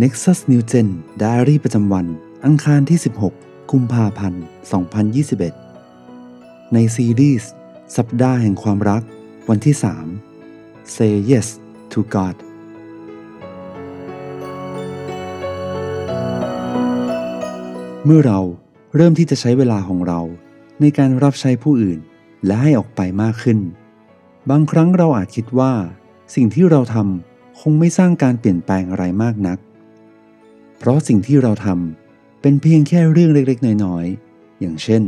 Nexus New Gen Diary ประจำวัน อังคารที่ 16 กุมภาพันธ์ 2021 ในซีรีส์สัปดาห์แห่งความรัก วันที่ 3 Say Yes to God เมื่อเราเริ่มที่จะใช้เวลาของเรา ในการรับใช้ผู้อื่น และให้ออกไปมากขึ้น บางครั้งเราอาจคิดว่า สิ่งที่เราทำคงไม่สร้างการเปลี่ยนแปลงอะไรมากนัก เพราะสิ่งที่เราทำเป็นเพียงแค่เรื่องเล็กๆ น้อยๆ อย่างเช่น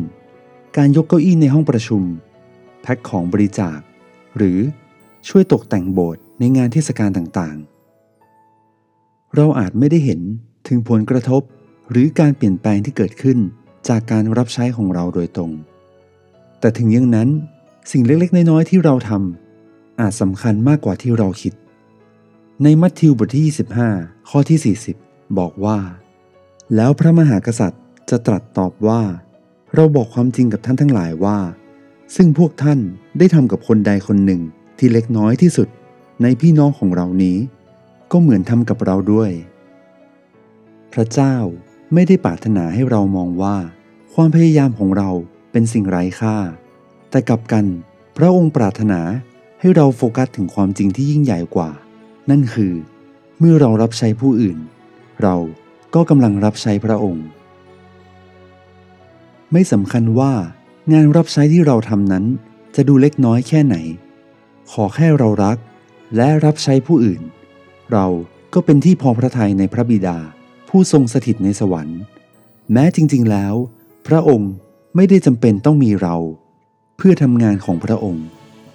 การยกเก้าอี้ในห้องประชุม แพ็คของบริจาค หรือช่วยตกแต่งโบสถ์ในงานเทศกาลต่างๆ เราอาจไม่ได้เห็นถึงผลกระทบหรือการเปลี่ยนแปลงที่เกิดขึ้นจากการรับใช้ของเราโดยตรง แต่ถึงอย่างนั้น สิ่งเล็กๆ น้อยๆ ที่เราทำอาจสำคัญมากกว่าที่เราคิด ในมัทธิวบทที่ 25 ข้อที่ 40 บอกว่า แล้วพระมหากษัตริย์จะตรัสตอบว่า เราบอกความจริงกับท่านทั้งหลายว่า ซึ่งพวกท่านได้ทำกับคนใดคนหนึ่งที่เล็กน้อยที่สุดในพี่น้องของเรานี้ ก็เหมือนทำกับเราด้วย พระเจ้าไม่ได้ปรารถนาให้เรามองว่า ความพยายามของเราเป็นสิ่งไร้ค่า แต่กลับกันพระองค์ปรารถนาให้เราโฟกัสถึงความจริงที่ยิ่งใหญ่กว่า นั่นคือ เมื่อเรารับใช้ผู้อื่น เราก็กำลังรับใช้พระองค์ ไม่สำคัญว่างานรับใช้ที่เราทำนั้น จะดูเล็กน้อยแค่ไหน ขอแค่เรารักและรับใช้ผู้อื่น เราก็เป็นที่พอพระทัยในพระบิดาผู้ทรงสถิตในสวรรค์ แม้จริงๆแล้ว พระองค์ไม่ได้จำเป็นต้องมีเรา เพื่อทำงานของพระองค์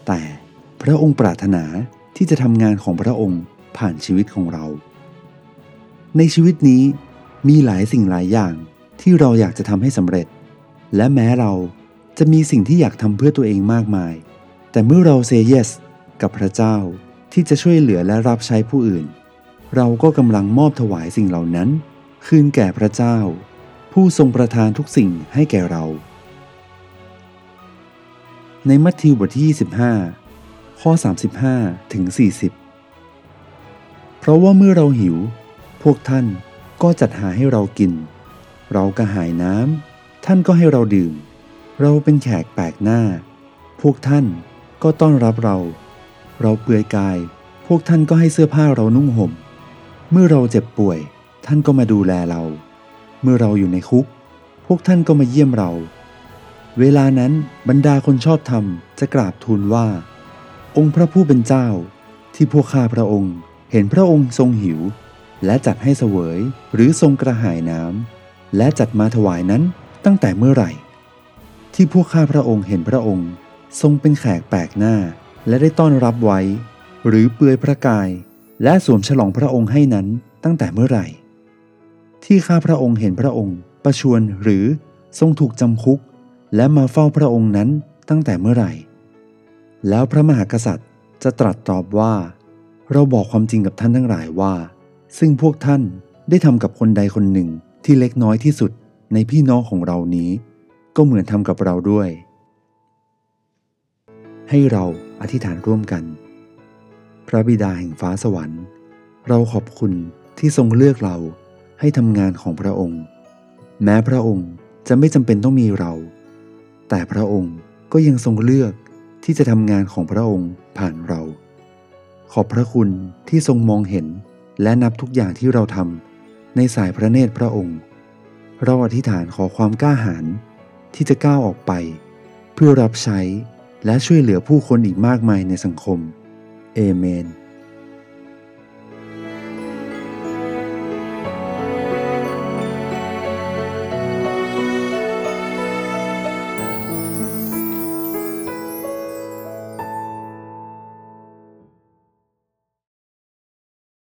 แต่พระองค์ปรารถนาที่จะทำงานของพระองค์ผ่านชีวิตของเรา ในชีวิตนี้มีหลายสิ่งหลายอย่างที่เราอยากจะทำให้สำเร็จ และแม้เราจะมีสิ่งที่อยากทำเพื่อตัวเองมากมาย แต่เมื่อเราเซเยสกับพระเจ้าที่จะช่วยเหลือและรับใช้ผู้อื่น เราก็กำลังมอบถวายสิ่งเหล่านั้น คืนแก่พระเจ้า ผู้ทรงประทานทุกสิ่งให้แก่เรา ในมัทธิวบทที่ 25 ข้อ 35 ถึง 40 เพราะว่าเมื่อเราหิว พวกท่านก็จัดหาให้เรากิน เรากระหายน้ำท่านก็ให้เราดื่ม เราเป็นแขกแปลกหน้า พวกท่านก็ต้อนรับเรา เราเปลือยกาย พวกท่านก็ให้เสื้อผ้าเรานุ่งห่ม เมื่อเราเจ็บป่วย ท่านก็มาดูแลเรา เมื่อเราอยู่ในคุก พวกท่านก็มาเยี่ยมเรา เวลานั้นบรรดาคนชอบธรรมจะกราบทูลว่า องค์พระผู้เป็นเจ้า ที่พวกข้าพระองค์เห็นพระองค์ทรงหิว และจัดให้เสวยหรือทรงกระหายน้ำและจัดมาถวายนั้นตั้งแต่เมื่อไหร่ ที่พวกข้าพระองค์เห็นพระองค์ ทรงเป็นแขกแปลกหน้าและได้ต้อนรับไว้ หรือเปลือยพระกาย และสวมฉลองพระองค์ให้นั้นตั้งแต่เมื่อไหร่ ที่ข้าพระองค์เห็นพระองค์ ประชวรหรือทรงถูกจำคุก และมาเฝ้าพระองค์นั้นตั้งแต่เมื่อไหร่ แล้วพระมหากษัตริย์จะตรัสตอบว่า เราบอกความจริงกับท่านทั้งหลายว่า ซึ่งพวกท่านได้ทำกับคนใดคนหนึ่งที่เล็กน้อยที่สุดในพี่น้องของเรานี้ ก็เหมือนทำกับเราด้วย ให้เราอธิษฐานร่วมกัน พระบิดาแห่งฟ้าสวรรค์ เราขอบคุณที่ทรงเลือกเราให้ทำงานของพระองค์ แม้พระองค์จะไม่จำเป็นต้องมีเรา แต่พระองค์ก็ยังทรงเลือกที่จะทำงานของพระองค์ผ่านเรา ขอบพระคุณที่ทรงมองเห็น และนับทุกอย่างที่เราทำในสายพระเนตรพระองค์ เราอธิษฐานขอความกล้าหาญที่จะก้าวออกไป เพื่อรับใช้และช่วยเหลือผู้คนอีกมากมายในสังคม เอเมน